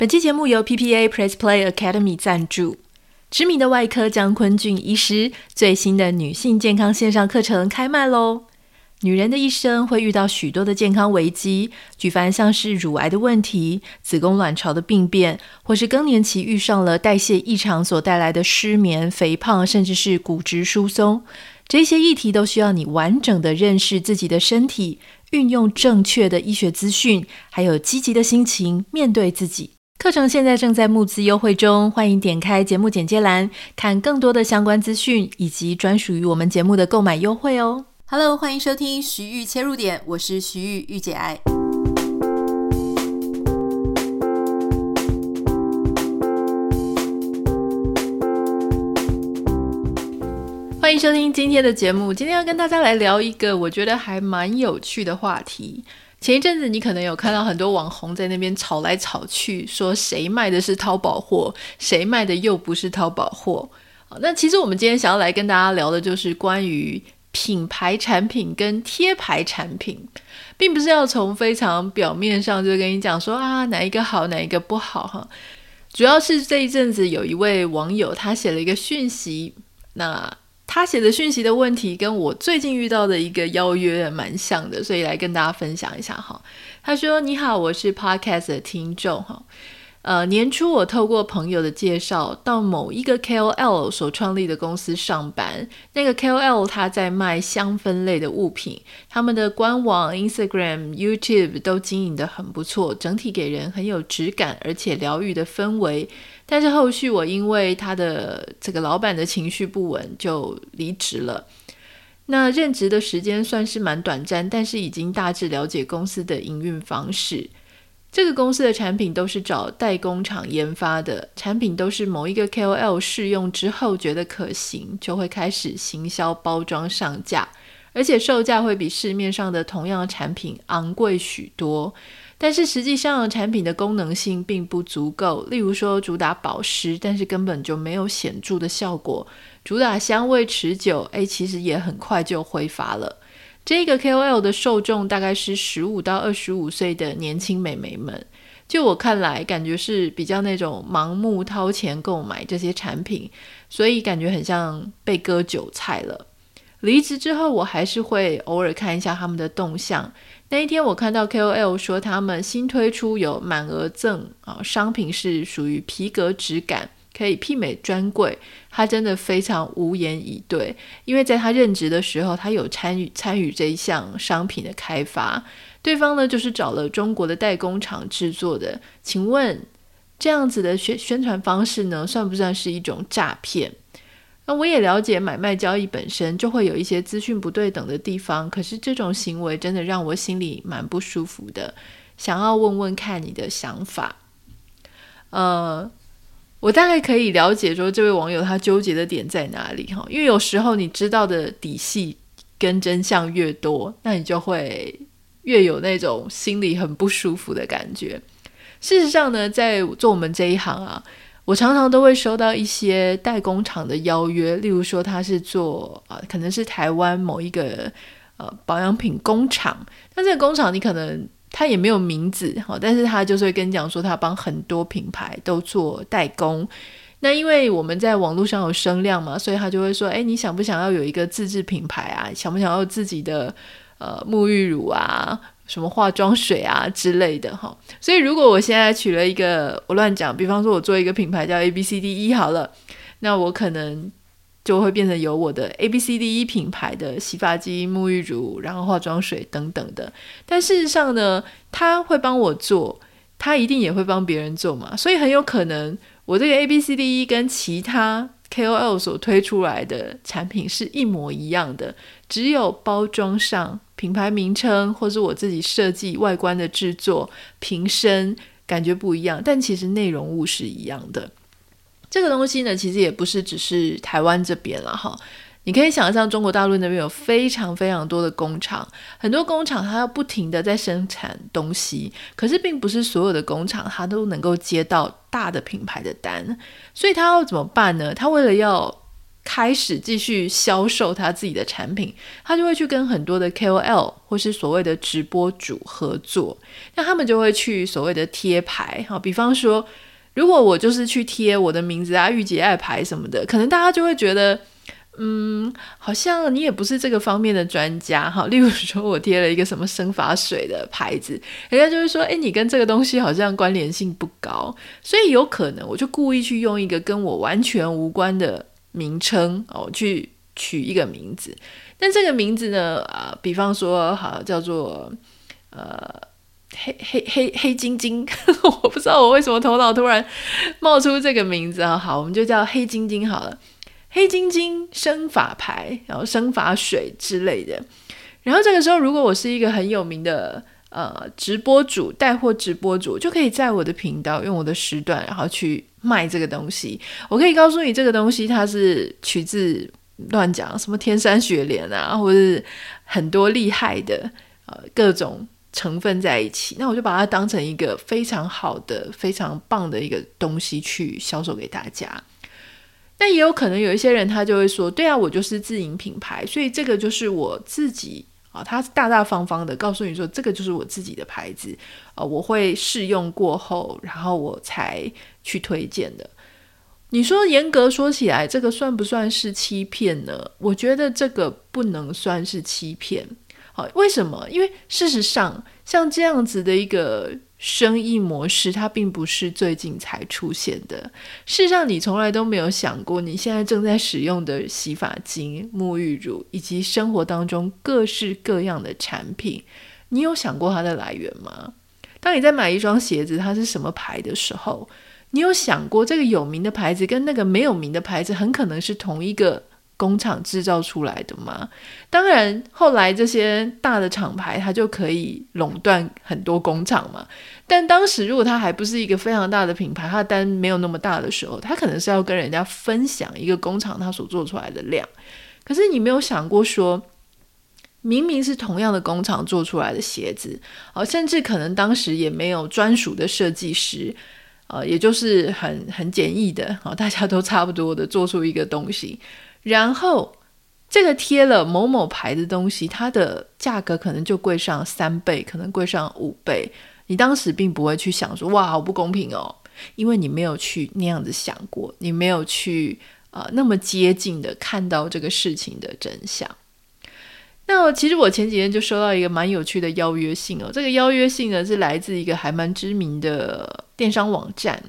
本期节目由 PPA Press Play Academy 赞助。知名的外科江坤俊医师最新的女性健康线上课程开卖喽！女人的一生会遇到许多的健康危机，举凡像是乳癌的问题、子宫卵巢的病变，或是更年期遇上了代谢异常所带来的失眠、肥胖，甚至是骨质疏松，这些议题都需要你完整的认识自己的身体，运用正确的医学资讯，还有积极的心情面对自己。课程现在正在募资优惠中，欢迎点开节目简介栏看更多的相关资讯以及专属于我们节目的购买优惠哦。Hello，欢迎收听徐玉切入点，我是徐玉玉姐爱。欢迎收听今天的节目，今天要跟大家来聊一个我觉得还蛮有趣的话题。前一阵子，你可能有看到很多网红在那边吵来吵去，说谁卖的是淘宝货，谁卖的又不是淘宝货。那其实我们今天想要来跟大家聊的就是关于品牌产品跟贴牌产品，并不是要从非常表面上就跟你讲说啊哪一个好，哪一个不好哈。主要是这一阵子有一位网友他写了一个讯息，那。他写的讯息的问题跟我最近遇到的一个邀约蛮像的，所以来跟大家分享一下哈。他说：“你好，我是 Podcast 的听众哈。”呃，年初我透过朋友的介绍到某一个 KOL 所创立的公司上班。那个 KOL 他在卖香氛类的物品，他们的官网、Instagram、YouTube 都经营得很不错，整体给人很有质感而且疗愈的氛围。但是后续我因为他的这个老板的情绪不稳就离职了。那任职的时间算是蛮短暂，但是已经大致了解公司的营运方式。这个公司的产品都是找代工厂研发的，产品都是某一个 KOL 试用之后觉得可行，就会开始行销包装上架，而且售价会比市面上的同样的产品昂贵许多。但是实际上产品的功能性并不足够，例如说主打保湿，但是根本就没有显著的效果；主打香味持久，诶，其实也很快就挥发了。这个 KOL 的受众大概是十五到二十五岁的年轻美眉们，就我看来，感觉是比较那种盲目掏钱购买这些产品，所以感觉很像被割韭菜了。离职之后，我还是会偶尔看一下他们的动向。那一天，我看到 KOL 说他们新推出有满额赠啊，商品是属于皮革质感。可以媲美专柜，他真的非常无言以对，因为在他任职的时候，他有参与参与这一项商品的开发，对方呢就是找了中国的代工厂制作的。请问这样子的宣宣传方式呢，算不算是一种诈骗？那我也了解买卖交易本身就会有一些资讯不对等的地方，可是这种行为真的让我心里蛮不舒服的，想要问问看你的想法，呃。我大概可以了解说，这位网友他纠结的点在哪里哈？因为有时候你知道的底细跟真相越多，那你就会越有那种心里很不舒服的感觉。事实上呢，在做我们这一行啊，我常常都会收到一些代工厂的邀约，例如说他是做啊，可能是台湾某一个呃保养品工厂，那这个工厂你可能。他也没有名字，但是他就是会跟你讲说，他帮很多品牌都做代工。那因为我们在网络上有声量嘛，所以他就会说，哎，你想不想要有一个自制品牌啊？想不想要自己的呃沐浴乳啊，什么化妆水啊之类的哈？所以如果我现在取了一个，我乱讲，比方说我做一个品牌叫 A B C D E 好了，那我可能。就会变成有我的 A B C D E 品牌的洗发精、沐浴乳，然后化妆水等等的。但事实上呢，他会帮我做，他一定也会帮别人做嘛。所以很有可能我这个 A B C D E 跟其他 K O L 所推出来的产品是一模一样的，只有包装上品牌名称或是我自己设计外观的制作、瓶身感觉不一样，但其实内容物是一样的。这个东西呢，其实也不是只是台湾这边了哈。你可以想象，中国大陆那边有非常非常多的工厂，很多工厂它要不停的在生产东西，可是并不是所有的工厂它都能够接到大的品牌的单，所以它要怎么办呢？它为了要开始继续销售他自己的产品，他就会去跟很多的 KOL 或是所谓的直播主合作，那他们就会去所谓的贴牌，好，比方说，如果我就是去贴我的名字啊、御姐爱牌什么的，可能大家就会觉得。嗯，好像你也不是这个方面的专家哈。例如说，我贴了一个什么生发水的牌子，人家就会说：“诶，你跟这个东西好像关联性不高。”所以有可能我就故意去用一个跟我完全无关的名称哦，去取一个名字。但这个名字呢，啊、比方说，好叫做呃黑黑黑黑晶晶，我不知道我为什么头脑突然冒出这个名字啊。好，我们就叫黑晶晶好了。黑晶晶生法牌，然后生法水之类的。然后这个时候，如果我是一个很有名的呃直播主、带货直播主，就可以在我的频道用我的时段，然后去卖这个东西。我可以告诉你，这个东西它是取自乱讲什么天山雪莲啊，或者是很多厉害的呃各种成分在一起。那我就把它当成一个非常好的、非常棒的一个东西去销售给大家。那也有可能有一些人，他就会说：“对啊，我就是自营品牌，所以这个就是我自己啊。”他大大方方的告诉你说：“这个就是我自己的牌子啊，我会试用过后，然后我才去推荐的。”你说严格说起来，这个算不算是欺骗呢？我觉得这个不能算是欺骗。为什么？因为事实上，像这样子的一个。生意模式它并不是最近才出现的。事实上，你从来都没有想过，你现在正在使用的洗发精、沐浴乳以及生活当中各式各样的产品，你有想过它的来源吗？当你在买一双鞋子，它是什么牌的时候，你有想过这个有名的牌子跟那个没有名的牌子很可能是同一个工厂制造出来的吗？当然，后来这些大的厂牌它就可以垄断很多工厂嘛。但当时如果它还不是一个非常大的品牌，它单没有那么大的时候，它可能是要跟人家分享一个工厂它所做出来的量。可是你没有想过说，明明是同样的工厂做出来的鞋子，哦，甚至可能当时也没有专属的设计师，呃，也就是很很简易的，哦，大家都差不多的做出一个东西。然后这个贴了某某牌的东西，它的价格可能就贵上三倍，可能贵上五倍。你当时并不会去想说，哇，好不公平哦，因为你没有去那样子想过，你没有去呃那么接近的看到这个事情的真相。那其实我前几天就收到一个蛮有趣的邀约信哦，这个邀约信呢是来自一个还蛮知名的电商网站。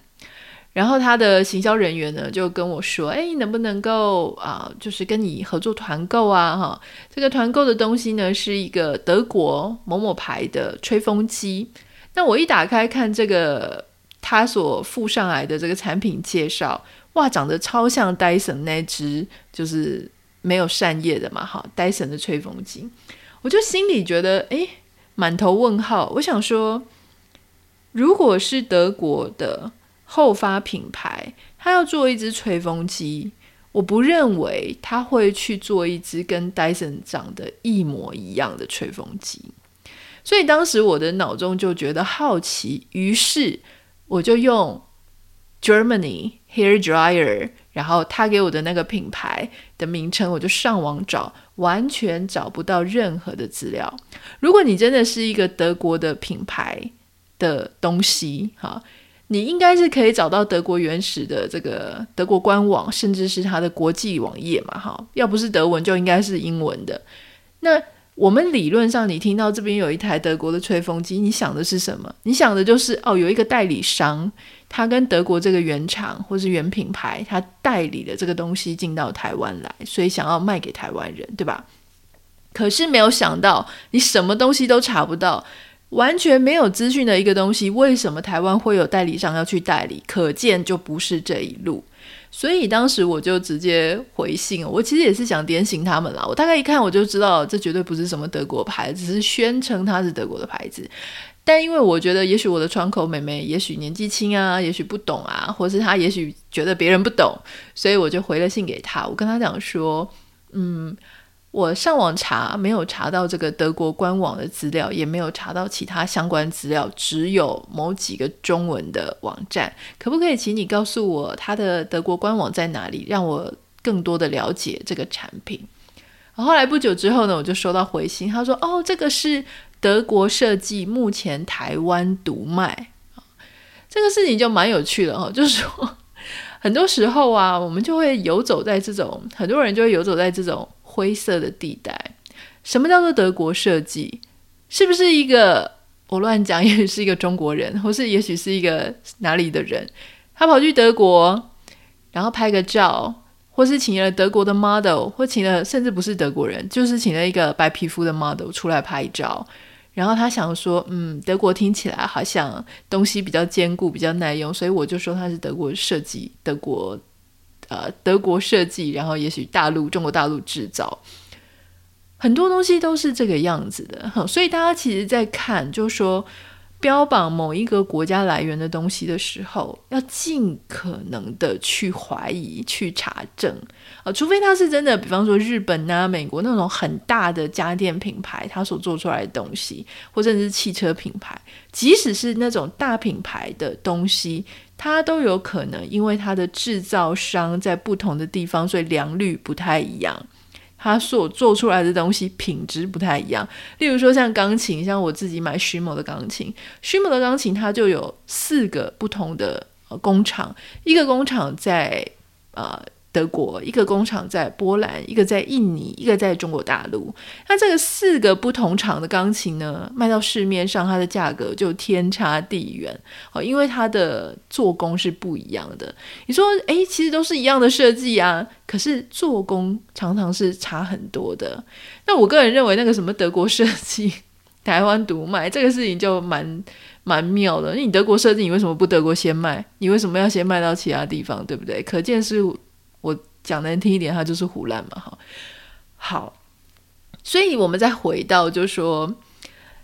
然后他的行销人员呢就跟我说：“哎，能不能够啊、就是跟你合作团购啊？哈，这个团购的东西呢是一个德国某某牌的吹风机。那我一打开看这个他所附上来的这个产品介绍，哇，长得超像戴森那只就是没有扇叶的嘛，哈，戴森的吹风机。我就心里觉得，哎，满头问号。我想说，如果是德国的。”后发品牌，他要做一只吹风机，我不认为他会去做一只跟 Dyson 长得一模一样的吹风机。所以当时我的脑中就觉得好奇，于是我就用 Germany Hair Dryer，然后他给我的那个品牌的名称，我就上网找，完全找不到任何的资料。如果你真的是一个德国的品牌的东西，哈。你应该是可以找到德国原始的这个德国官网，甚至是它的国际网页嘛？哈，要不是德文，就应该是英文的。那我们理论上，你听到这边有一台德国的吹风机，你想的是什么？你想的就是哦，有一个代理商，他跟德国这个原厂或是原品牌，他代理的这个东西进到台湾来，所以想要卖给台湾人，对吧？可是没有想到，你什么东西都查不到。完全没有资讯的一个东西，为什么台湾会有代理商要去代理？可见就不是这一路。所以当时我就直接回信，我其实也是想点醒他们啦。我大概一看我就知道，这绝对不是什么德国牌，只是宣称它是德国的牌子。但因为我觉得，也许我的窗口妹妹，也许年纪轻啊，也许不懂啊，或是她也许觉得别人不懂，所以我就回了信给她。我跟她讲说，嗯。我上网查，没有查到这个德国官网的资料，也没有查到其他相关资料，只有某几个中文的网站。可不可以请你告诉我它的德国官网在哪里，让我更多的了解这个产品。后来不久之后呢，我就收到回信，他说：“哦，这个是德国设计，目前台湾独卖。”这个事情就蛮有趣的哦，就是说 很多时候啊，我们就会游走在这种，很多人就会游走在这种灰色的地带。什么叫做德国设计？是不是一个我乱讲？也许是一个中国人，或是也许是一个哪里的人，他跑去德国，然后拍个照。或是请了德国的 model，或请了甚至不是德国人，就是请了一个白皮肤的 model 出来拍照。然后他想说，嗯，德国听起来好像东西比较坚固、比较耐用，所以我就说它是德国设计，德国呃德国设计，然后也许大陆中国大陆制造，很多东西都是这个样子的。所以大家其实在看，就是说。标榜某一个国家来源的东西的时候，要尽可能的去怀疑、去查证啊、呃，除非它是真的，比方说日本啊、美国那种很大的家电品牌，它所做出来的东西，或者是汽车品牌，即使是那种大品牌的东西，它都有可能因为它的制造商在不同的地方，所以良率不太一样。它所做出来的东西品质不太一样，例如说像钢琴，像我自己买 Sumo 的钢琴，Sumo 的钢琴它就有四个不同的工厂，一个工厂在呃。德国一个工厂在波兰，一个在印尼，一个在中国大陆。那这个四个不同厂的钢琴呢，卖到市面上，它的价格就天差地远哦，因为它的做工是不一样的。你说，诶，其实都是一样的设计啊，可是做工常常是差很多的。那我个人认为，那个什么德国设计，台湾独卖这个事情就蛮蛮妙的。你德国设计，你为什么不德国先卖？你为什么要先卖到其他地方？对不对？可见是。我讲难听一点，它就是胡乱嘛，哈。好，所以我们再回到，就说，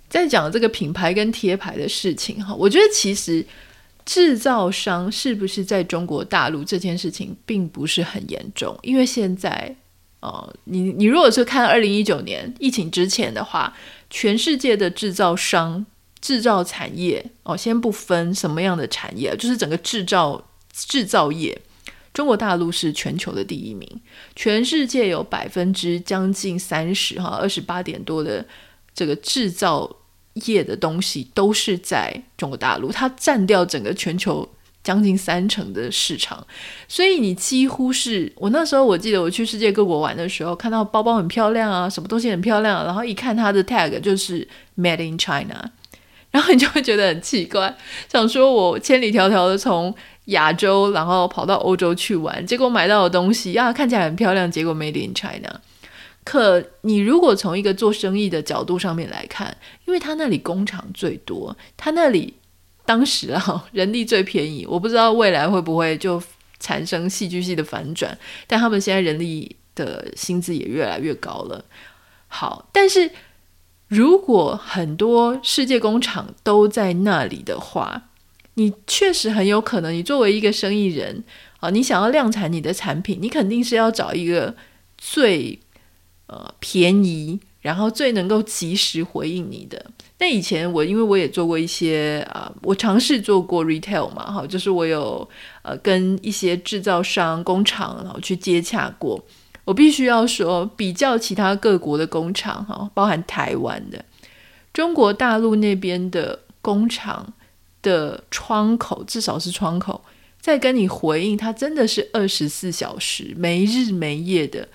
在讲这个品牌跟贴牌的事情，哈，我觉得其实制造商是不是在中国大陆这件事情并不是很严重，因为现在，呃，你你如果是看二零一九年疫情之前的话，全世界的制造商、制造产业，哦，先不分什么样的产业，就是整个制造制造业。中国大陆是全球的第一名，全世界有百分之将近三十哈，二十八点多的这个制造业的东西都是在中国大陆，它占掉整个全球将近三成的市场，所以你几乎是我那时候我记得我去世界各国玩的时候，看到包包很漂亮啊，什么东西很漂亮，然后一看它的 tag 就是 Made in China，然后你就会觉得很奇怪，想说我千里迢迢的从亚洲，然后跑到欧洲去玩，结果买到的东西啊，看起来很漂亮，结果 Made in China。可你如果从一个做生意的角度上面来看，因为他那里工厂最多，他那里当时啊人力最便宜，我不知道未来会不会就产生戏剧性的反转，但他们现在人力的薪资也越来越高了。好，但是如果很多世界工厂都在那里的话，你确实很有可能，你作为一个生意人啊，你想要量产你的产品，你肯定是要找一个最呃便宜，然后最能够及时回应你的。那以前我因为我也做过一些啊，我尝试做过 retail 嘛，哈，就是我有呃跟一些制造商工厂然后去接洽过。我必须要说，比较其他各国的工厂哈，包含台湾的、中国大陆那边的工厂。的窗口至少是窗口，在跟你回应，他真的是二十四小时没日没夜的，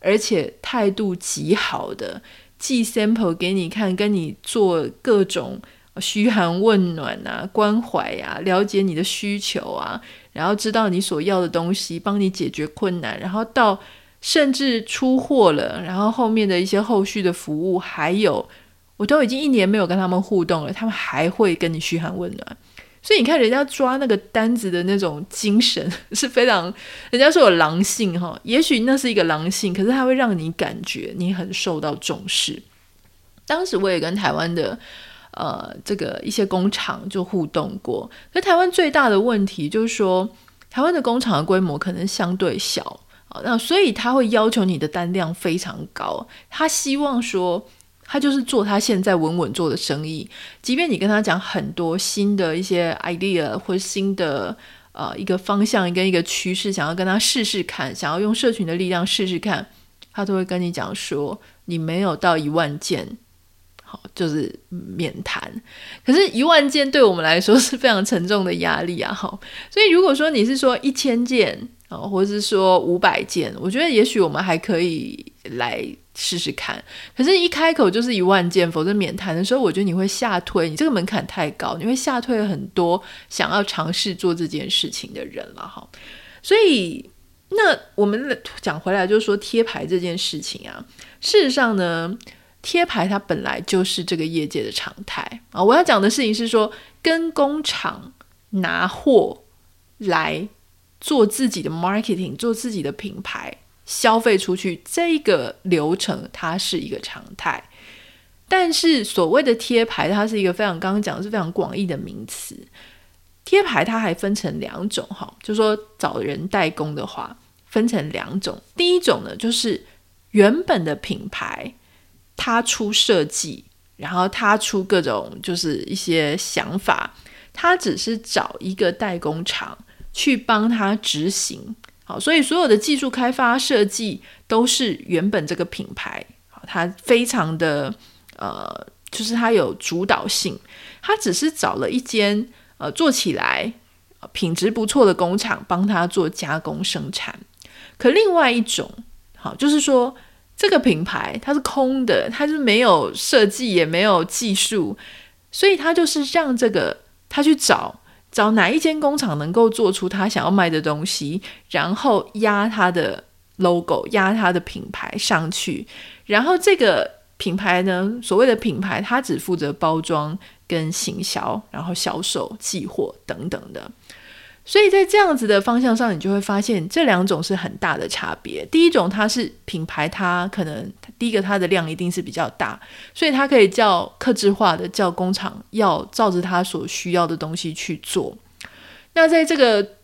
而且态度极好的，寄 sample 给你看，跟你做各种嘘寒问暖啊、关怀啊、了解你的需求啊，然后知道你所要的东西，帮你解决困难，然后到甚至出货了，然后后面的一些后续的服务还有。我都已经一年没有跟他们互动了，他们还会跟你嘘寒问暖，所以你看人家抓那个单子的那种精神 是非常，人家说有狼性哈，也许那是一个狼性，可是它会让你感觉你很受到重视。当时我也跟台湾的呃这个一些工厂就互动过，可台湾最大的问题就是说，台湾的工厂的规模可能相对小啊，那所以他会要求你的单量非常高，他希望说。他就是做他现在稳稳做的生意，即便你跟他讲很多新的一些 idea 或新的呃一个方向跟一个趋势，想要跟他试试看，想要用社群的力量试试看，他都会跟你讲说，你没有到一万件。好，就是免谈。可是，一万件对我们来说是非常沉重的压力啊！哈，所以如果说你是说一千件啊，或者是说五百件，我觉得也许我们还可以来试试看。可是，一开口就是一万件，否则免谈的时候，我觉得你会吓退，你这个门槛太高，你会吓退很多想要尝试做这件事情的人了。哈，所以那我们讲回来，就是说贴牌这件事情啊，事实上呢。贴牌它本来就是这个业界的常态啊！我要讲的事情是说，跟工厂拿货来做自己的 marketing，做自己的品牌，消费出去这个流程，它是一个常态。但是所谓的贴牌，它是一个非常刚刚讲的是非常广义的名词。贴牌它还分成两种哈，就说找人代工的话，分成两种。第一种呢，就是原本的品牌。他出设计，然后他出各种就是一些想法，他只是找一个代工厂去帮他执行。好，所以所有的技术开发设计都是原本这个品牌，好，它非常的呃，就是它有主导性，他只是找了一间呃做起来品质不错的工厂帮他做加工生产。可另外一种，好，就是说。这个品牌它是空的，它是没有设计也没有技术，所以他就是让这个他去找找哪一间工厂能够做出他想要卖的东西，然后压他的 logo，压他的品牌上去，然后这个品牌呢，所谓的品牌，它只负责包装跟行销，然后销售、寄货等等的。所以在这样子的方向上，你就会发现这两种是很大的差别。第一种，它是品牌，它可能第一个它的量一定是比较大，所以它可以叫客制化的，叫工厂要照着它所需要的东西去做。那在这个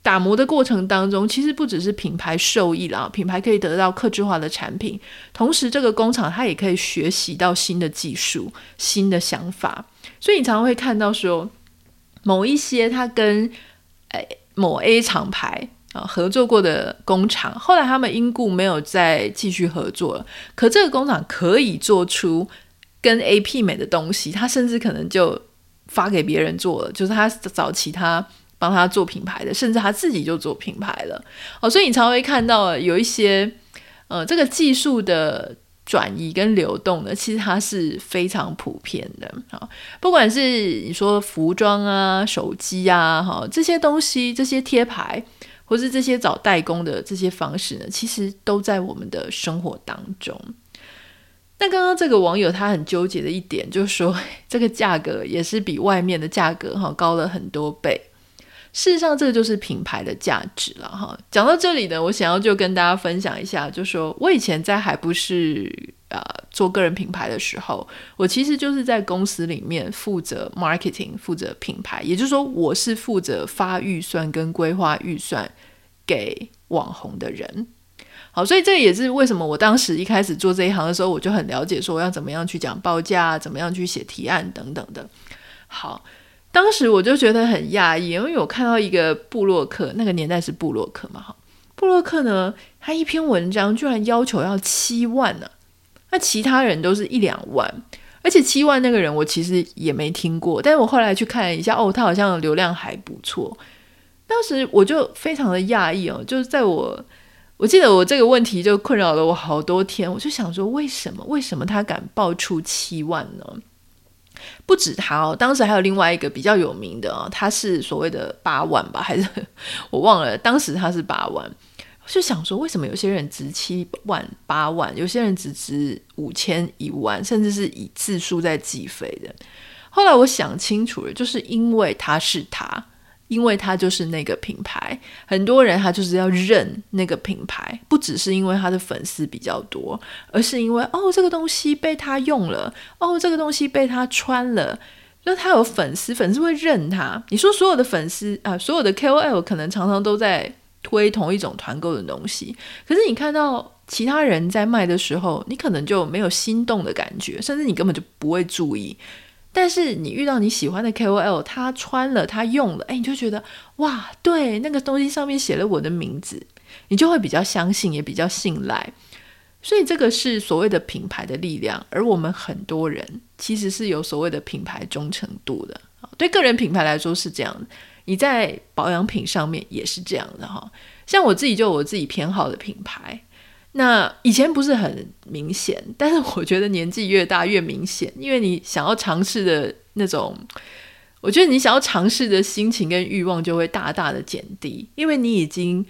打磨的过程当中，其实不只是品牌受益了，品牌可以得到客制化的产品，同时这个工厂它也可以学习到新的技术、新的想法。所以你常常会看到说，某一些它跟某 A 厂牌啊合作过的工厂，后来他们因故没有再继续合作了。可这个工厂可以做出跟 A 媲美的东西，他甚至可能就发给别人做了，就是他找其他帮他做品牌的，甚至他自己就做品牌了。哦，所以你常会看到有一些呃这个技术的。转移跟流动的，其实它是非常普遍的啊。不管是你说服装啊、手机啊，哈这些东西，这些贴牌，或是这些找代工的这些方式呢，其实都在我们的生活当中。那刚刚这个网友他很纠结的一点，就是说 这个价格也是比外面的价格哈高了很多倍。事实上，这个就是品牌的价值了哈。讲到这里呢，我想要就跟大家分享一下，就说我以前在还不是呃做个人品牌的时候，我其实就是在公司里面负责 marketing，负责品牌，也就是说，我是负责发预算跟规划预算给网红的人。好，所以这也是为什么我当时一开始做这一行的时候，我就很了解说我要怎么样去讲报价，怎么样去写提案等等的。好。当时我就觉得很讶异，因为我看到一个布洛克，那个年代是布洛克嘛，哈，布洛克呢，他一篇文章居然要求要七万呢，那其他人都是一两万，而且七万那个人我其实也没听过，但是我后来去看了一下，哦，他好像流量还不错，当时我就非常的讶异哦，就是在我，我记得我这个问题就困扰了我好多天，我就想说，为什么，为什么他敢报出七万呢？不止他哦，当时还有另外一个比较有名的哦，他是所谓的八万吧，还是我忘了？当时他是八万，就想说，为什么有些人值七万、八万，有些人只值五千、一万，甚至是以字数在计费的？后来我想清楚了，就是因为他是他。因为他就是那个品牌，很多人他就是要认那个品牌，不只是因为他的粉丝比较多，而是因为哦，这个东西被他用了，哦，这个东西被他穿了，那他有粉丝，粉丝会认他。你说所有的粉丝啊，所有的 KOL 可能常常都在推同一种团购的东西，可是你看到其他人在卖的时候，你可能就没有心动的感觉，甚至你根本就不会注意。但是你遇到你喜欢的 KOL，他穿了，他用了，哎，你就觉得哇，对，那个东西上面写了我的名字，你就会比较相信，也比较信赖。所以这个是所谓的品牌的力量，而我们很多人其实是有所谓的品牌忠诚度的。对个人品牌来说是这样，你在保养品上面也是这样的哈。像我自己就我自己偏好的品牌，那以前不是很明显，但是我觉得年纪越大越明显，因为你想要尝试的那种，我觉得你想要尝试的心情跟欲望就会大大的减低，因为你已经。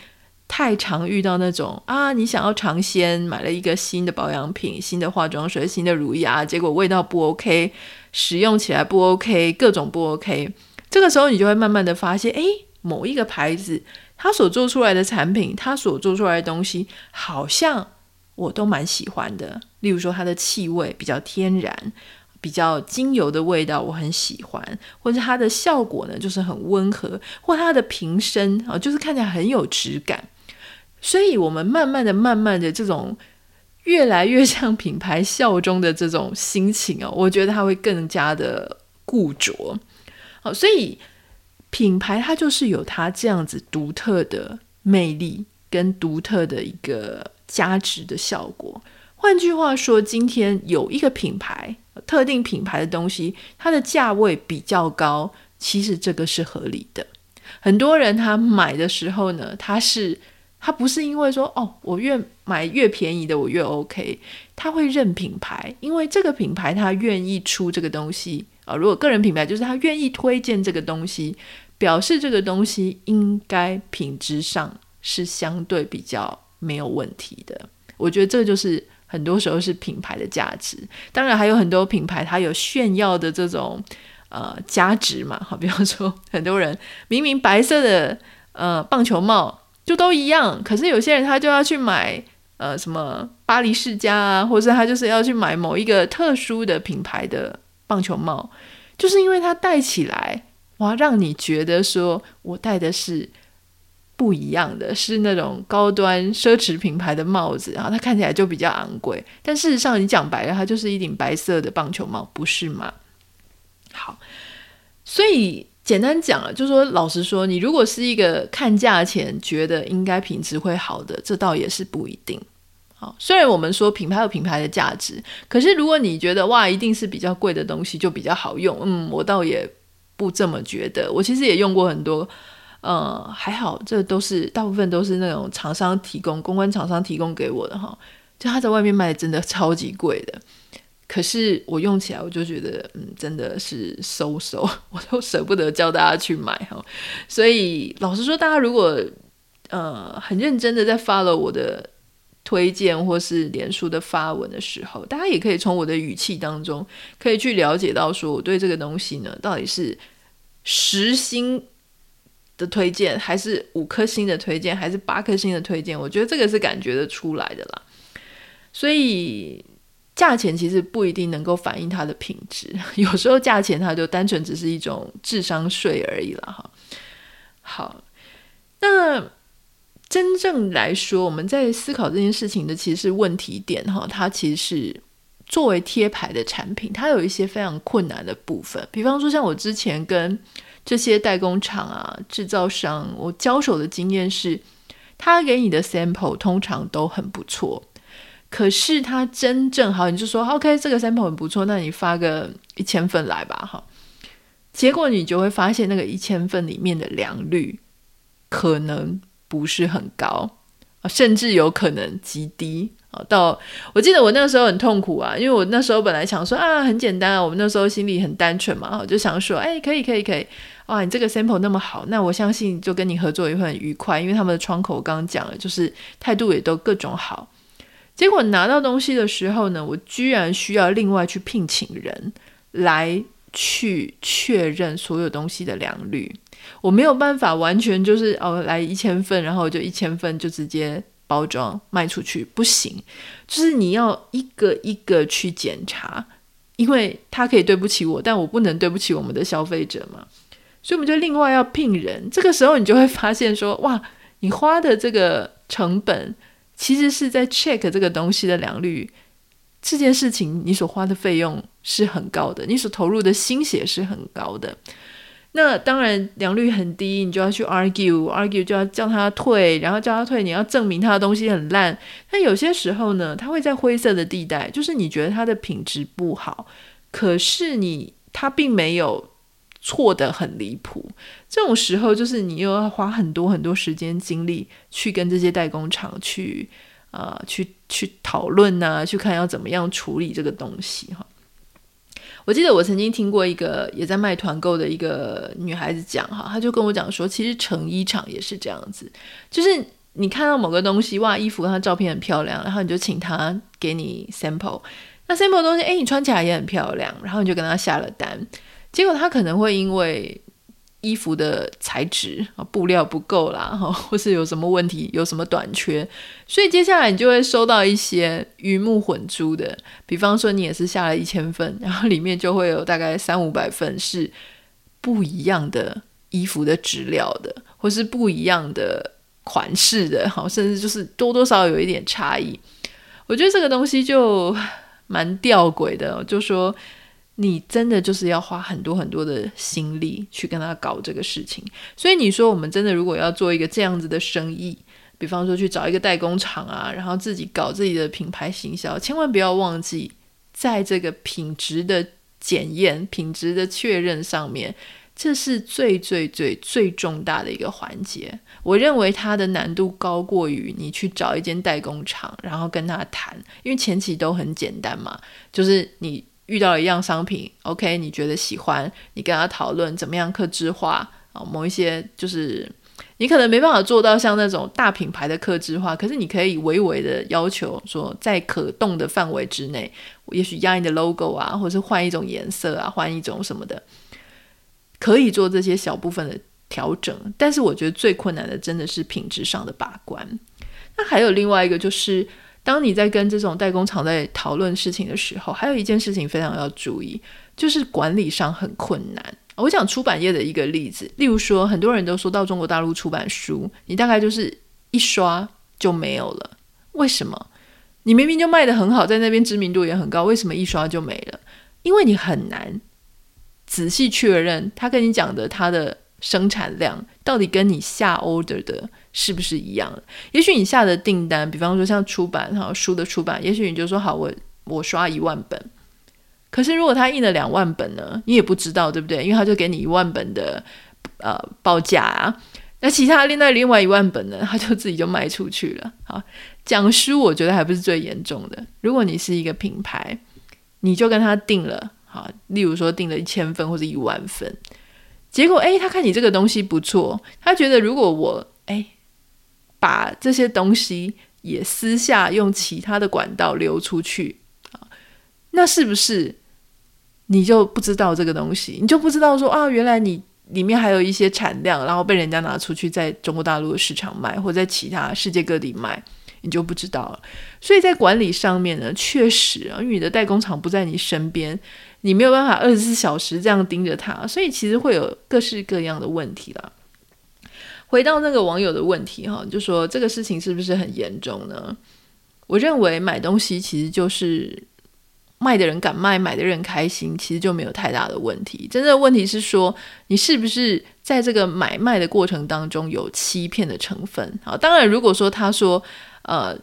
太常遇到那种啊，你想要尝鲜，买了一个新的保养品、新的化妆水、新的乳液啊，结果味道不 OK，使用起来不 OK，各种不 OK。这个时候你就会慢慢的发现，诶，某一个牌子它所做出来的产品，它所做出来的东西，好像我都蛮喜欢的。例如说，它的气味比较天然，比较精油的味道我很喜欢，或者它的效果呢就是很温和，或它的瓶身啊，就是看起来很有质感。所以，我们慢慢的、慢慢的，这种越来越向品牌效忠的这种心情哦，我觉得它会更加的固着。好，所以品牌它就是有它这样子独特的魅力跟独特的一个价值的效果。换句话说，今天有一个品牌、特定品牌的东西，它的价位比较高，其实这个是合理的。很多人他买的时候呢，他是。他不是因为说哦，我越买越便宜的我越 OK，他会认品牌，因为这个品牌他愿意出这个东西啊。如果个人品牌就是他愿意推荐这个东西，表示这个东西应该品质上是相对比较没有问题的。我觉得这就是很多时候是品牌的价值。当然还有很多品牌它有炫耀的这种呃价值嘛，好，比方说很多人明明白色的呃棒球帽。就都一样，可是有些人他就要去买呃什么巴黎世家啊，或者他就是要去买某一个特殊的品牌的棒球帽，就是因为它戴起来哇，让你觉得说我戴的是不一样的，是那种高端奢侈品牌的帽子，然后它看起来就比较昂贵。但事实上，你讲白了，它就是一顶白色的棒球帽，不是吗？好，所以。简单讲了，就说，老实说，你如果是一个看价钱觉得应该品质会好的，这倒也是不一定。好，虽然我们说品牌有品牌的价值，可是如果你觉得哇，一定是比较贵的东西就比较好用，嗯，我倒也不这么觉得。我其实也用过很多，呃，还好，这都是大部分都是那种厂商提供、公关厂商提供给我的哈，就他在外面卖真的超级贵的。可是我用起来，我就觉得，嗯，真的是收收，我都舍不得叫大家去买哈。所以老实说，大家如果呃很认真的在 follow 我的推荐或是脸书的发文的时候，大家也可以从我的语气当中可以去了解到，说我对这个东西呢，到底是十星的推荐，还是五颗星的推荐，还是八颗星的推荐？我觉得这个是感觉得出来的啦。所以。价钱其实不一定能够反映它的品质，有时候价钱它就单纯只是一种智商税而已了哈。好，那真正来说，我们在思考这件事情的其实是问题点哈，它其实是作为贴牌的产品，它有一些非常困难的部分，比方说像我之前跟这些代工厂啊、制造商，我交手的经验是，他给你的 sample 通常都很不错。可是他真正好，你就说 OK，这个 sample 很不错，那你发个一千份来吧，哈。结果你就会发现，那个一千份里面的良率可能不是很高，甚至有可能极低啊。到我记得我那个时候很痛苦啊，因为我那时候本来想说啊，很简单啊，我们那时候心里很单纯嘛，我就想说，哎，可以，可以，可以，哇，你这个 sample 那么好，那我相信就跟你合作也会很愉快，因为他们的窗口我刚刚讲了，就是态度也都各种好。结果拿到东西的时候呢，我居然需要另外去聘请人来去确认所有东西的良率。我没有办法完全就是哦，来一千份，然后就一千份就直接包装卖出去，不行。就是你要一个一个去检查，因为他可以对不起我，但我不能对不起我们的消费者嘛。所以我们就另外要聘人。这个时候你就会发现说，哇，你花的这个成本。其实是在 check 这个东西的良率，这件事情你所花的费用是很高的，你所投入的心血是很高的。那当然良率很低，你就要去 argue，argue 就要叫他退，然后叫他退，你要证明他的东西很烂。但有些时候呢，他会在灰色的地带，就是你觉得他的品质不好，可是你他并没有错得很离谱。这种时候，就是你又要花很多很多时间精力去跟这些代工厂去啊、呃，去去讨论啊，去看要怎么样处理这个东西哈。我记得我曾经听过一个也在卖团购的一个女孩子讲哈，她就跟我讲说，其实成衣厂也是这样子，就是你看到某个东西，哇，衣服她照片很漂亮，然后你就请她给你 sample，那 sample 东西，哎，你穿起来也很漂亮，然后你就跟她下了单，结果她可能会因为衣服的材质啊，布料不够啦，哈 或是有什么问题，有什么短缺，所以接下来你就会收到一些鱼目混珠的。比方说，你也是下了一千份，然后里面就会有大概三五百份是不一样的衣服的质料的，或是不一样的款式的，好，甚至就是多多少少有一点差异。我觉得这个东西就蛮吊诡的，就说。你真的就是要花很多很多的心力去跟他搞这个事情，所以你说我们真的如果要做一个这样子的生意，比方说去找一个代工厂啊，然后自己搞自己的品牌行销，千万不要忘记在这个品质的检验、品质的确认上面，这是最最最最重大的一个环节。我认为它的难度高过于你去找一间代工厂，然后跟他谈，因为前期都很简单嘛，就是你。遇到一样商品，OK，你觉得喜欢，你跟他讨论怎么样克制化啊，某一些就是你可能没办法做到像那种大品牌的克制化，可是你可以微微的要求说，在可动的范围之内，也许压你的 logo 啊，或者是换一种颜色啊，换一种什么的，可以做这些小部分的调整。但是我觉得最困难的真的是品质上的把关。那还有另外一个就是。当你在跟这种代工厂在讨论事情的时候，还有一件事情非常要注意，就是管理上很困难。我讲出版业的一个例子，例如说，很多人都说到中国大陆出版书，你大概就是一刷就没有了。为什么？你明明就卖得很好，在那边知名度也很高，为什么一刷就没了？因为你很难仔细确认他跟你讲的他的生产量到底跟你下 order 的。是不是一样？也许你下的订单，比方说像出版哈书的出版，也许你就说好，我我刷一万本。可是如果他印了两万本呢，你也不知道，对不对？因为他就给你一万本的呃报价啊。那其他另外另外一万本呢，他就自己就卖出去了。好，讲书我觉得还不是最严重的。如果你是一个品牌，你就跟他订了，好，例如说订了一千份或者一万份，结果诶，他看你这个东西不错，他觉得如果我诶。把这些东西也私下用其他的管道流出去啊，那是不是你就不知道这个东西？你就不知道说啊，原来你里面还有一些产量，然后被人家拿出去在中国大陆的市场卖，或在其他世界各地卖，你就不知道了。所以在管理上面呢，确实啊，因为你的代工厂不在你身边，你没有办法二十四小时这样盯着他，所以其实会有各式各样的问题啦。回到那个网友的问题哈，就说这个事情是不是很严重呢？我认为买东西其实就是卖的人敢卖，买的人开心，其实就没有太大的问题。真正的问题是说，你是不是在这个买卖的过程当中有欺骗的成分？好，当然如果说他说呃。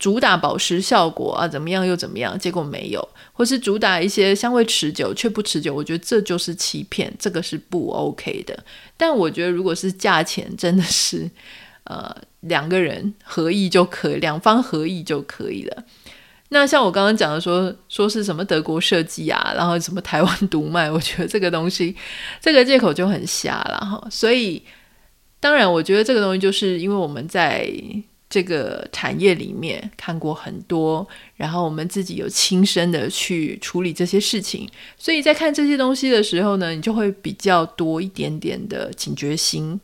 主打保湿效果啊，怎么样又怎么样？结果没有，或是主打一些香味持久却不持久，我觉得这就是欺骗，这个是不 OK 的。但我觉得如果是价钱，真的是呃两个人合意就可以，两方合意就可以了。那像我刚刚讲的说，说是什么德国设计啊，然后什么台湾独卖，我觉得这个东西这个借口就很瞎了哈。所以当然，我觉得这个东西就是因为我们在。这个产业里面看过很多，然后我们自己有亲身的去处理这些事情，所以在看这些东西的时候呢，你就会比较多一点点的警觉心。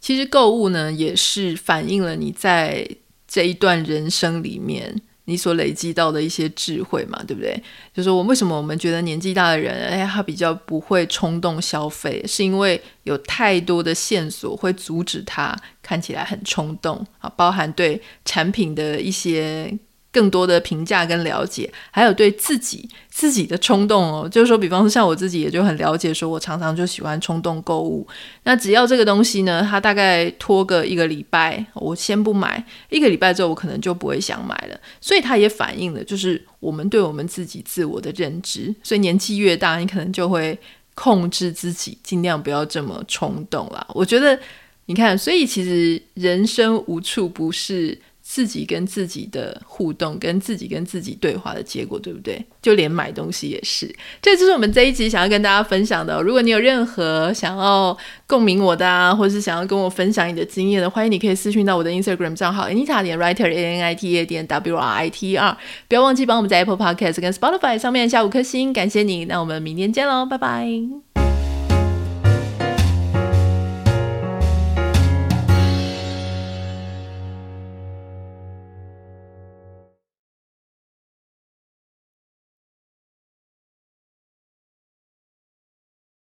其实购物呢，也是反映了你在这一段人生里面。你所累积到的一些智慧嘛，对不对？就是我为什么我们觉得年纪大的人，哎，他比较不会冲动消费，是因为有太多的线索会阻止他看起来很冲动啊，包含对产品的一些更多的评价跟了解，还有对自己自己的冲动哦，就是说，比方说像我自己也就很了解，说我常常就喜欢冲动购物。那只要这个东西呢，它大概拖个一个礼拜，我先不买，一个礼拜之后我可能就不会想买了。所以它也反映了就是我们对我们自己自我的认知。所以年纪越大，你可能就会控制自己，尽量不要这么冲动啦。我觉得你看，所以其实人生无处不是。自己跟自己的互动，跟自己跟自己对话的结果，对不对？就连买东西也是。这就是我们这一集想要跟大家分享的。如果你有任何想要共鸣我的啊，或是想要跟我分享你的经验的，欢迎你可以私讯到我的 Instagram 账号 Anita 点 Writer A N I T A 点 W R I T E R。不要忘记帮我们在 Apple Podcast 跟 Spotify 上面下五颗星，感谢你。那我们明天见喽，拜拜。